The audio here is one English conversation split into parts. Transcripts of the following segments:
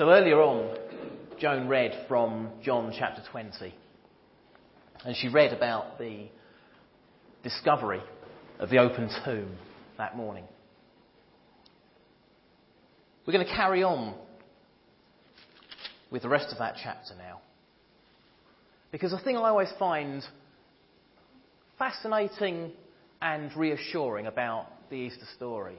So earlier on, Joan read from John chapter 20. And she read about the discovery of the open tomb that morning. We're going to carry on with the rest of that chapter now. Because the thing I always find fascinating and reassuring about the Easter story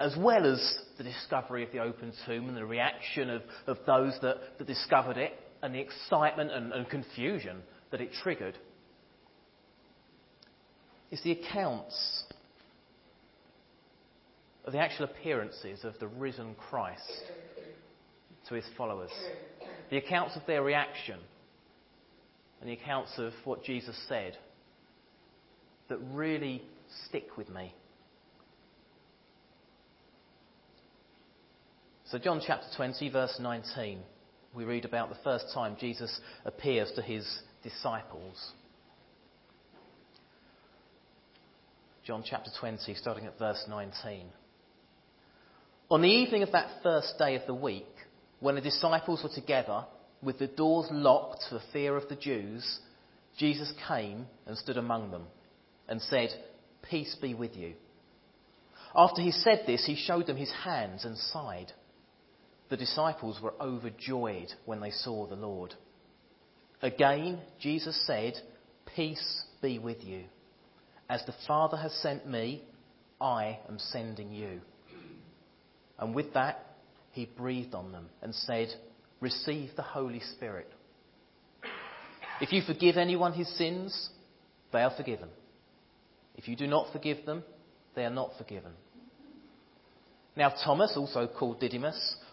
as well as the discovery of the open tomb and the reaction of, of those that, that discovered it and the excitement and, and confusion that it triggered, is the accounts of the actual appearances of the risen Christ to his followers. The accounts of their reaction and the accounts of what Jesus said that really stick with me. So, John chapter 20, verse 19, we read about the first time Jesus appears to his disciples. John chapter 20, starting at verse 19. On the evening of that first day of the week, when the disciples were together, with the doors locked for fear of the Jews, Jesus came and stood among them and said, Peace be with you. After he said this, he showed them his hands and side. The disciples were overjoyed when they saw the Lord. Again, Jesus said, Peace be with you. As the Father has sent me, I am sending you. And with that, he breathed on them and said, Receive the Holy Spirit. If you forgive anyone his sins, they are forgiven. If you do not forgive them, they are not forgiven. Now, Thomas, also called Didymus,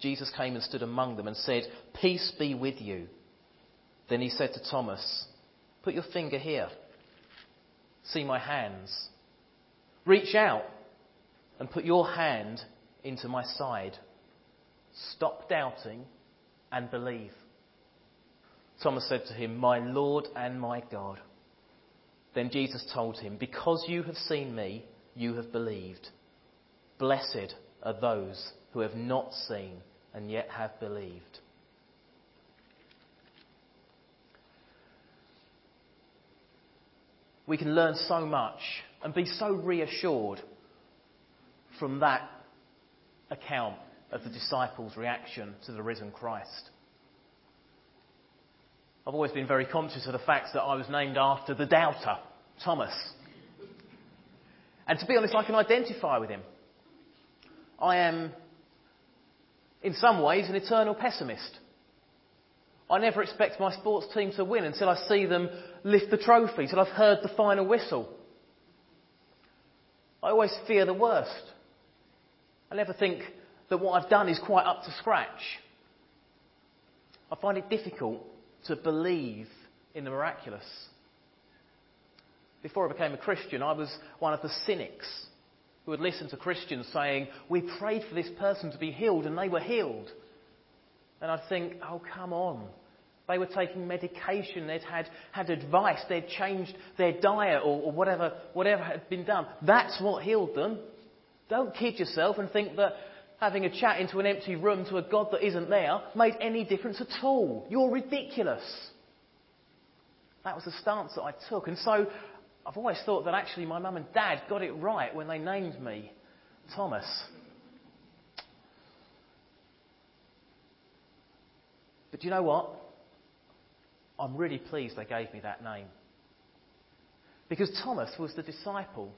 Jesus came and stood among them and said, Peace be with you. Then he said to Thomas, Put your finger here. See my hands. Reach out and put your hand into my side. Stop doubting and believe. Thomas said to him, My Lord and my God. Then Jesus told him, Because you have seen me, you have believed. Blessed are those who have not seen and yet have believed. We can learn so much and be so reassured from that account of the disciples' reaction to the risen Christ. I've always been very conscious of the fact that I was named after the doubter, Thomas. And to be honest, I can identify with him. I am in some ways, an eternal pessimist. I never expect my sports team to win until I see them lift the trophy, until I've heard the final whistle. I always fear the worst. I never think that what I've done is quite up to scratch. I find it difficult to believe in the miraculous. Before I became a Christian, I was one of the cynics who had listened to Christians saying, We prayed for this person to be healed and they were healed. And I'd think, Oh, come on. They were taking medication, they'd had, had advice, they'd changed their diet or, or whatever, whatever had been done. That's what healed them. Don't kid yourself and think that having a chat into an empty room to a God that isn't there made any difference at all. You're ridiculous. That was the stance that I took. And so I've always thought that actually my mum and dad got it right when they named me Thomas. But do you know what? I'm really pleased they gave me that name. Because Thomas was the disciple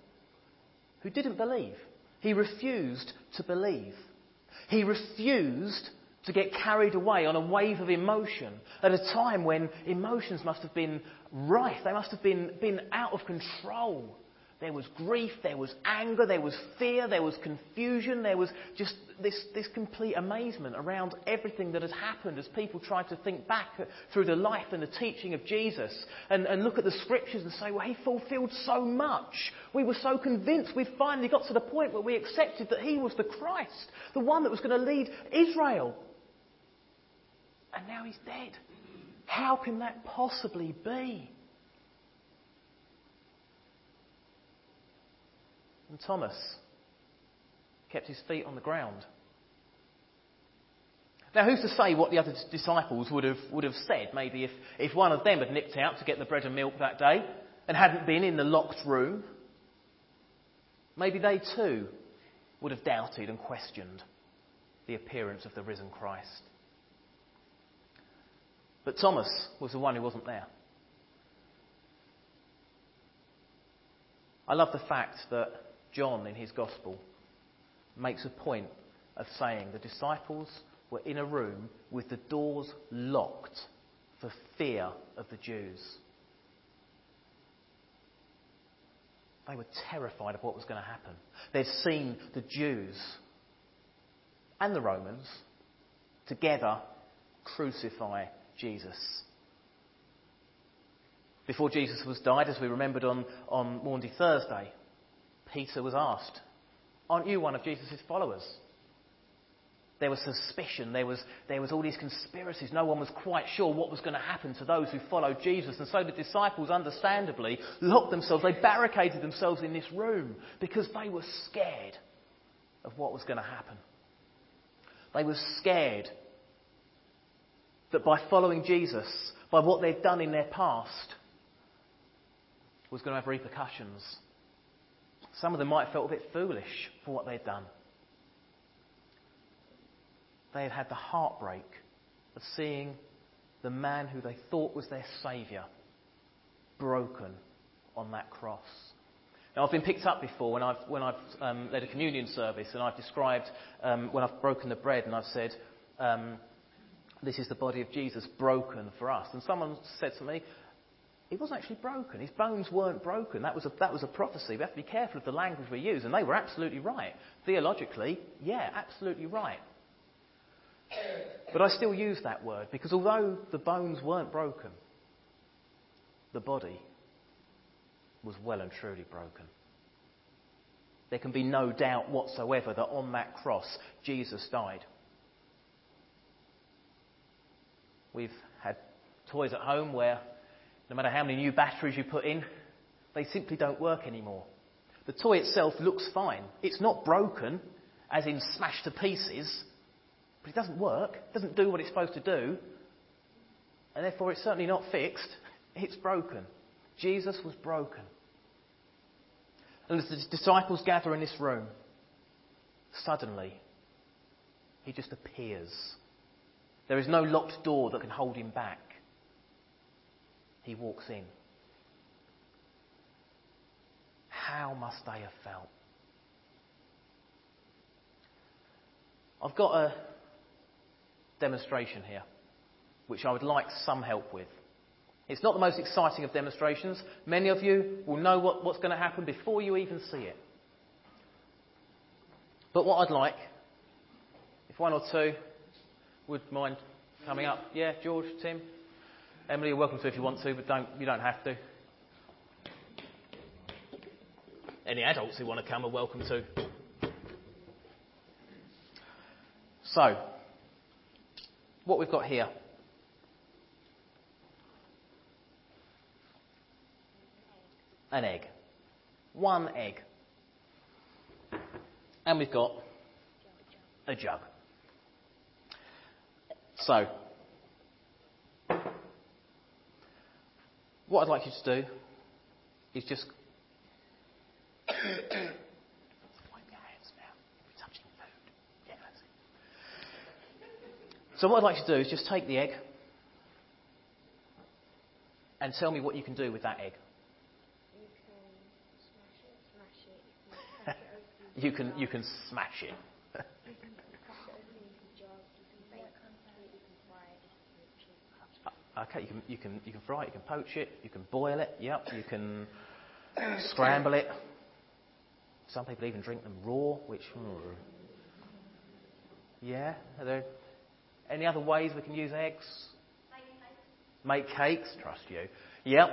who didn't believe. He refused to believe. He refused to get carried away on a wave of emotion at a time when emotions must have been rife. They must have been, been out of control. There was grief, there was anger, there was fear, there was confusion, there was just this, this complete amazement around everything that has happened as people tried to think back through the life and the teaching of Jesus and, and look at the scriptures and say, well, he fulfilled so much. We were so convinced we'd finally got to the point where we accepted that he was the Christ, the one that was going to lead Israel. And now he's dead. How can that possibly be? And Thomas kept his feet on the ground. Now, who's to say what the other disciples would have, would have said? Maybe if, if one of them had nipped out to get the bread and milk that day and hadn't been in the locked room, maybe they too would have doubted and questioned the appearance of the risen Christ. But Thomas was the one who wasn't there. I love the fact that John, in his Gospel, makes a point of saying the disciples were in a room with the doors locked for fear of the Jews. They were terrified of what was going to happen. They'd seen the Jews and the Romans together crucify Jesus. Before Jesus was died, as we remembered on, on Maundy Thursday, Peter was asked, Aren't you one of Jesus' followers? There was suspicion, there was, there was all these conspiracies. No one was quite sure what was going to happen to those who followed Jesus. And so the disciples, understandably, locked themselves, they barricaded themselves in this room because they were scared of what was going to happen. They were scared that by following Jesus, by what they'd done in their past, was going to have repercussions some of them might have felt a bit foolish for what they'd done. They had had the heartbreak of seeing the man who they thought was their Saviour broken on that cross. Now, I've been picked up before when I've, when I've um, led a communion service and I've described um, when I've broken the bread and I've said, um, This is the body of Jesus broken for us. And someone said to me, he wasn't actually broken. His bones weren't broken. That was, a, that was a prophecy. We have to be careful of the language we use. And they were absolutely right. Theologically, yeah, absolutely right. But I still use that word because although the bones weren't broken, the body was well and truly broken. There can be no doubt whatsoever that on that cross, Jesus died. We've had toys at home where no matter how many new batteries you put in, they simply don't work anymore. The toy itself looks fine. It's not broken, as in smashed to pieces, but it doesn't work, it doesn't do what it's supposed to do, and therefore it's certainly not fixed. It's broken. Jesus was broken. And as the disciples gather in this room, suddenly he just appears. There is no locked door that can hold him back he walks in. How must they have felt? I've got a demonstration here, which I would like some help with. It's not the most exciting of demonstrations. Many of you will know what, what's going to happen before you even see it. But what I'd like, if one or two would mind coming up. Yeah, George, Tim? Emily, you're welcome to if you want to, but don't, you don't have to. Any adults who want to come are welcome to. So, what we've got here. An egg. One egg. And we've got a jug. So, What I'd like you to do is just. So, what I'd like you to do is just take the egg and tell me what you can do with that egg. You can, you can smash it. Okay, you can, you can, you can fry it, you can poach it, you can boil it, yep, you can scramble it, Some people even drink them raw, which. Hmm. Yeah? Are there any other ways we can use eggs? Make cakes. Make cakes, trust you. Yep.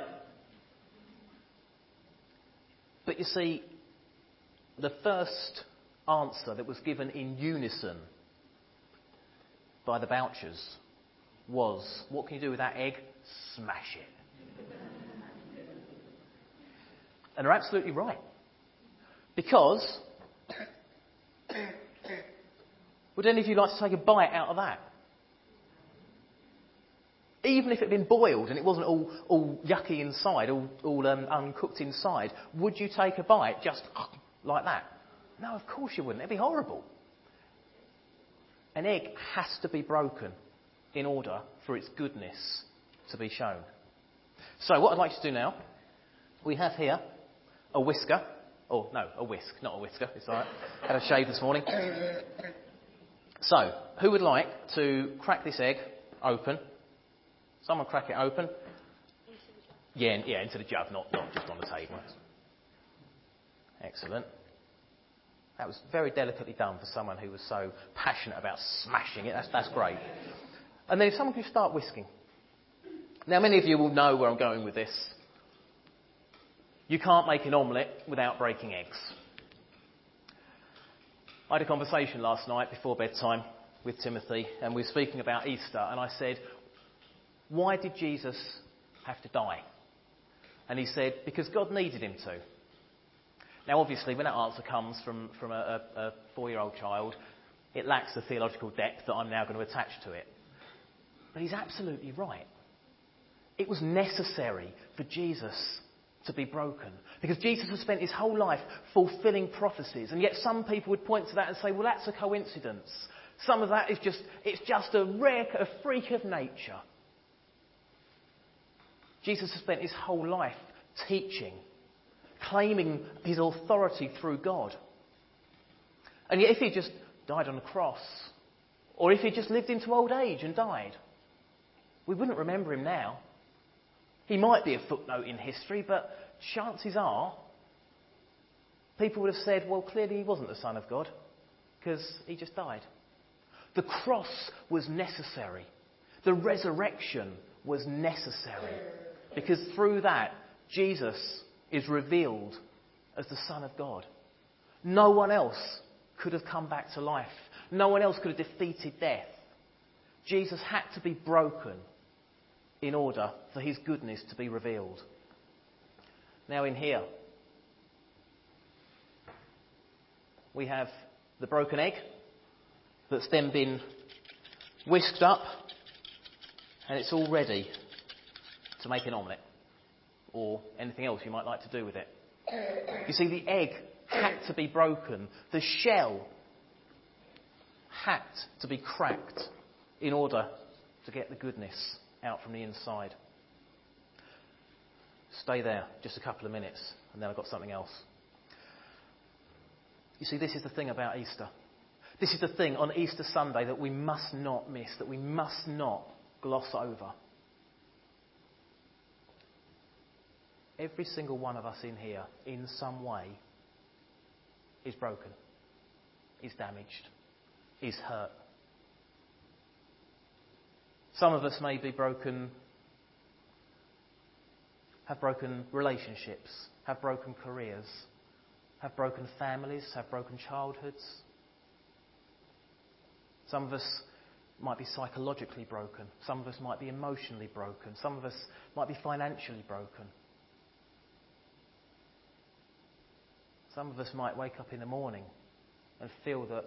But you see, the first answer that was given in unison by the Bouchers was, What can you do with that egg? Smash it. and they're absolutely right. Because, would any of you like to take a bite out of that? Even if it had been boiled and it wasn't all, all yucky inside, all, all um, uncooked inside, would you take a bite just like that? No, of course you wouldn't. It'd be horrible. An egg has to be broken in order for its goodness to be shown. So, what I'd like to do now, we have here a whisker. Oh, no, a whisk, not a whisker. It's all right. Had a shave this morning. So, who would like to crack this egg open Someone crack it open. Yeah, yeah, into the jug, not, not just on the table. Excellent. That was very delicately done for someone who was so passionate about smashing it. That's, that's great. And then if someone could start whisking. Now, many of you will know where I'm going with this. You can't make an omelette without breaking eggs. I had a conversation last night before bedtime with Timothy, and we were speaking about Easter, and I said, why did Jesus have to die? And he said, Because God needed him to. Now, obviously, when that answer comes from, from a, a, a four year old child, it lacks the theological depth that I'm now going to attach to it. But he's absolutely right. It was necessary for Jesus to be broken. Because Jesus has spent his whole life fulfilling prophecies. And yet some people would point to that and say, well, that's a coincidence. Some of that is just, it's just a rare, a freak of nature. Jesus has spent his whole life teaching, claiming his authority through God. And yet, if he just died on a cross, or if he just lived into old age and died, we wouldn't remember him now. He might be a footnote in history, but chances are people would have said, well, clearly he wasn't the Son of God because he just died. The cross was necessary, the resurrection was necessary. Because through that, Jesus is revealed as the Son of God. No one else could have come back to life. No one else could have defeated death. Jesus had to be broken in order for his goodness to be revealed. Now, in here, we have the broken egg that's then been whisked up and it's all ready to make an omelette or anything else you might like to do with it. You see, the egg had to be broken, the shell had to be cracked in order to get the goodness out from the inside. Stay there just a couple of minutes, and then I've got something else. You see, this is the thing about Easter. This is the thing on Easter Sunday that we must not miss, that we must not gloss over. Every single one of us in here, in some way, is broken, is damaged, is hurt. Some of us may be broken, have broken relationships, have broken careers, have broken families, have broken childhoods. Some of us might be psychologically broken. Some of us might be emotionally broken. Some of us might be financially broken. Some of us might wake up in the morning and feel that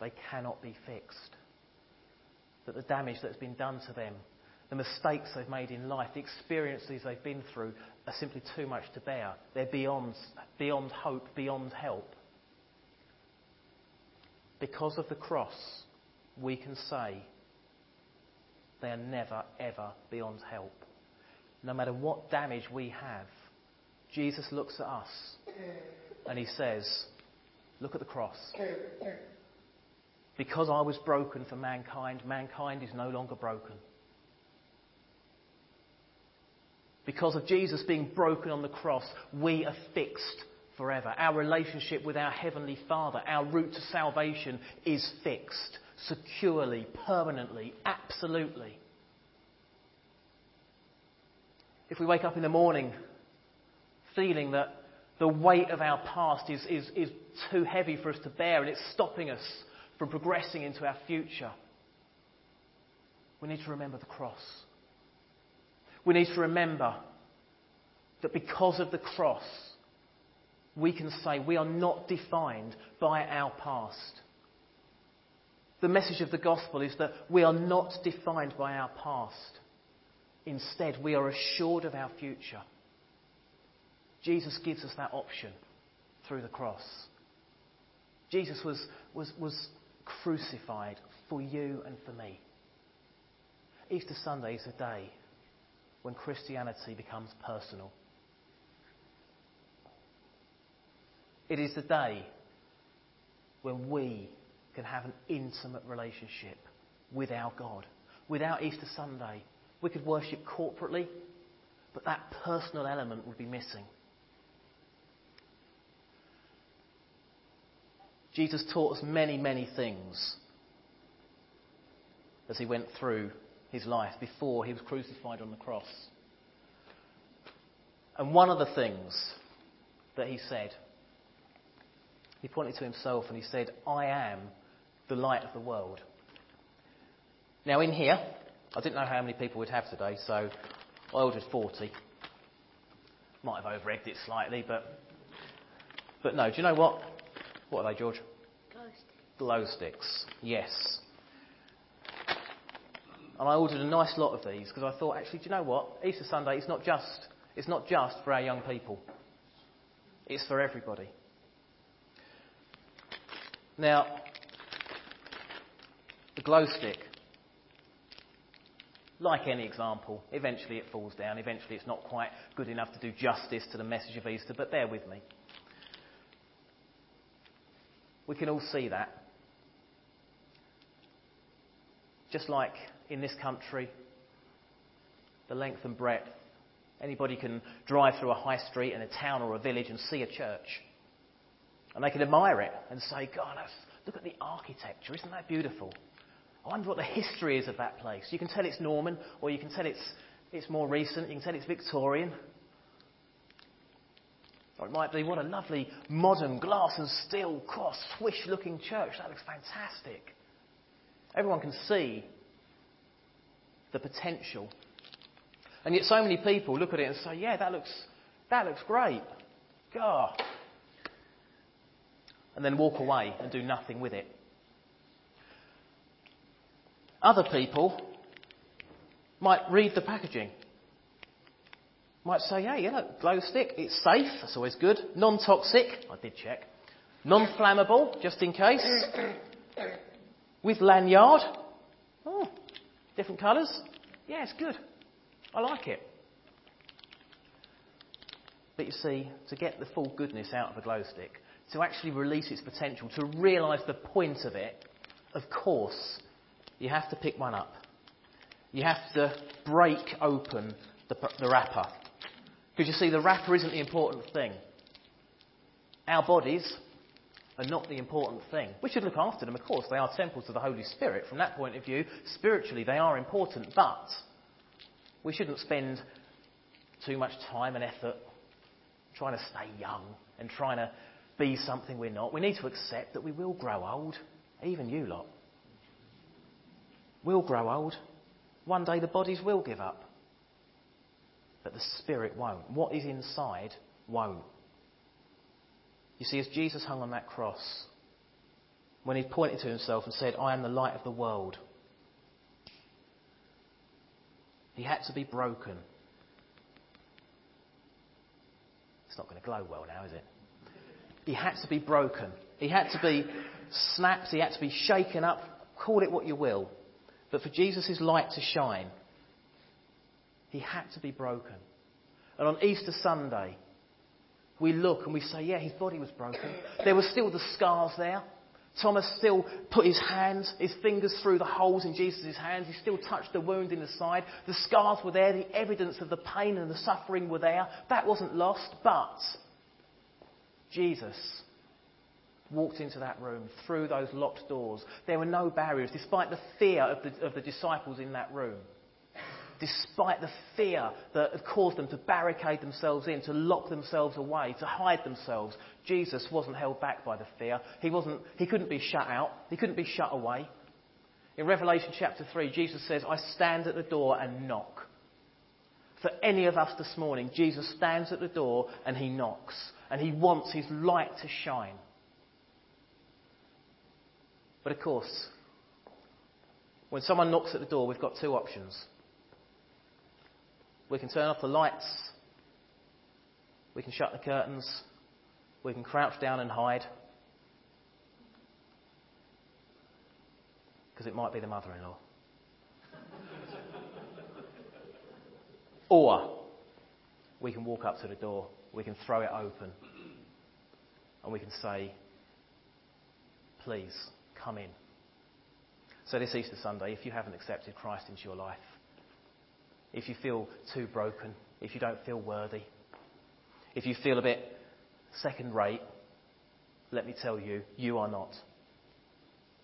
they cannot be fixed. That the damage that's been done to them, the mistakes they've made in life, the experiences they've been through are simply too much to bear. They're beyond, beyond hope, beyond help. Because of the cross, we can say they are never, ever beyond help. No matter what damage we have, Jesus looks at us and he says, Look at the cross. Because I was broken for mankind, mankind is no longer broken. Because of Jesus being broken on the cross, we are fixed forever. Our relationship with our Heavenly Father, our route to salvation is fixed, securely, permanently, absolutely. If we wake up in the morning feeling that the weight of our past is, is, is too heavy for us to bear and it's stopping us from progressing into our future, we need to remember the cross. We need to remember that because of the cross, we can say we are not defined by our past. The message of the gospel is that we are not defined by our past. Instead, we are assured of our future. Jesus gives us that option through the cross. Jesus was, was, was crucified for you and for me. Easter Sunday is a day when Christianity becomes personal. It is the day when we can have an intimate relationship with our God. Without Easter Sunday, we could worship corporately, but that personal element would be missing. Jesus taught us many, many things as he went through his life before he was crucified on the cross. And one of the things that he said, he pointed to himself and he said, I am the light of the world. Now, in here, I didn't know how many people we'd have today, so I ordered 40. Might have over egged it slightly, but, but no, do you know what? What are they, George? Glow sticks. Glow sticks, yes. And I ordered a nice lot of these because I thought, actually, do you know what? Easter Sunday is not just it's not just for our young people. It's for everybody. Now, the glow stick, like any example, eventually it falls down. Eventually it's not quite good enough to do justice to the message of Easter, but bear with me. We can all see that. Just like in this country, the length and breadth Anybody can drive through a high street in a town or a village and see a church. And they can admire it and say, God, look at the architecture. Isn't that beautiful? I wonder what the history is of that place. You can tell it's Norman, or you can tell it's, it's more recent, you can tell it's Victorian. Or it might be, what a lovely modern glass and steel cross, swish looking church. That looks fantastic. Everyone can see the potential and yet so many people look at it and say, yeah, that looks, that looks great. God. And then walk away and do nothing with it. Other people might read the packaging. Might say, yeah, yeah, look, glow stick, it's safe, that's always good. Non toxic, I did check. Non flammable, just in case. With lanyard. Oh, different colours. Yeah, it's good. I like it. But you see, to get the full goodness out of a glow stick, to actually release its potential, to realise the point of it, of course, you have to pick one up. You have to break open the, the wrapper. Because you see, the wrapper isn't the important thing. Our bodies are not the important thing. We should look after them, of course. They are temples of the Holy Spirit. From that point of view, spiritually, they are important. But we shouldn't spend too much time and effort trying to stay young and trying to be something we're not. We need to accept that we will grow old, even you lot. We'll grow old. One day the bodies will give up. But the spirit won't. What is inside won't. You see, as Jesus hung on that cross, when he pointed to himself and said, I am the light of the world, He had to be broken. It's not going to glow well now, is it? He had to be broken. He had to be snapped. He had to be shaken up. Call it what you will. But for Jesus' light to shine, he had to be broken. And on Easter Sunday, we look and we say, yeah, his body was broken. There were still the scars there. Thomas still put his hands, his fingers through the holes in Jesus' hands. He still touched the wound in the side. The scars were there. The evidence of the pain and the suffering were there. That wasn't lost. But Jesus walked into that room through those locked doors. There were no barriers, despite the fear of the, of the disciples in that room. Despite the fear that had caused them to barricade themselves in, to lock themselves away, to hide themselves, Jesus wasn't held back by the fear. He, wasn't, he couldn't be shut out. He couldn't be shut away. In Revelation chapter 3, Jesus says, I stand at the door and knock. For any of us this morning, Jesus stands at the door and he knocks. And he wants his light to shine. But of course, when someone knocks at the door, we've got two options. We can turn off the lights, we can shut the curtains, we can crouch down and hide. Because it might be the mother in law. or we can walk up to the door, we can throw it open, and we can say, Please, come in. So, this Easter Sunday, if you haven't accepted Christ into your life, if you feel too broken, if you don't feel worthy, if you feel a bit second rate, let me tell you, you are not.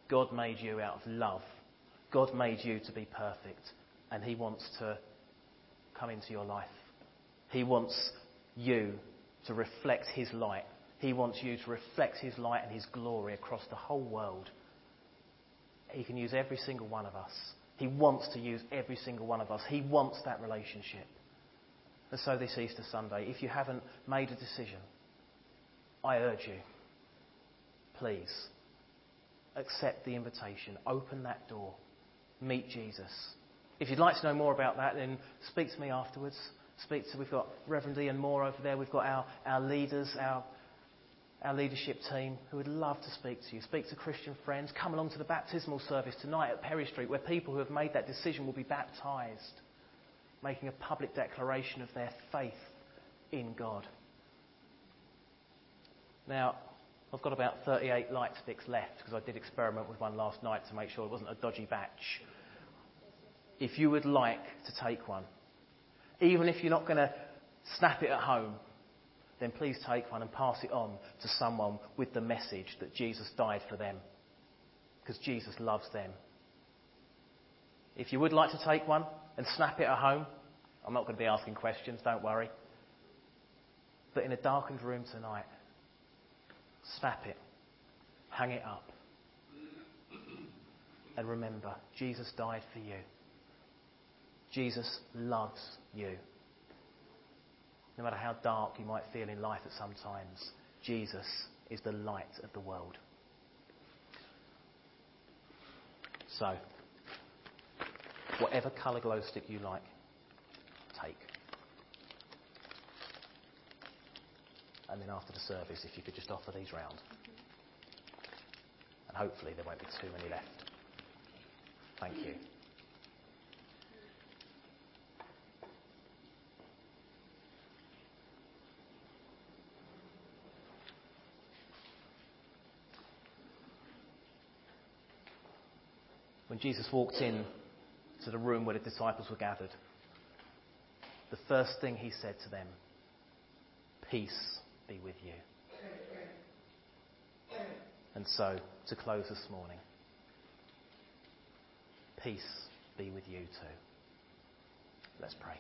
God made you out of love. God made you to be perfect. And He wants to come into your life. He wants you to reflect His light. He wants you to reflect His light and His glory across the whole world. He can use every single one of us. He wants to use every single one of us. He wants that relationship. And so this Easter Sunday, if you haven't made a decision, I urge you, please, accept the invitation. Open that door. Meet Jesus. If you'd like to know more about that, then speak to me afterwards. Speak to, we've got Reverend Ian Moore over there. We've got our, our leaders, our our leadership team who would love to speak to you. Speak to Christian friends. Come along to the baptismal service tonight at Perry Street, where people who have made that decision will be baptized, making a public declaration of their faith in God. Now, I've got about 38 light sticks left because I did experiment with one last night to make sure it wasn't a dodgy batch. If you would like to take one, even if you're not going to snap it at home, then please take one and pass it on to someone with the message that Jesus died for them. Because Jesus loves them. If you would like to take one and snap it at home, I'm not going to be asking questions, don't worry. But in a darkened room tonight, snap it, hang it up, and remember, Jesus died for you. Jesus loves you. No matter how dark you might feel in life at some times, Jesus is the light of the world. So, whatever colour glow stick you like, take. And then after the service, if you could just offer these round. And hopefully there won't be too many left. Thank you. When Jesus walked in to the room where the disciples were gathered, the first thing he said to them, Peace be with you. And so, to close this morning, peace be with you too. Let's pray.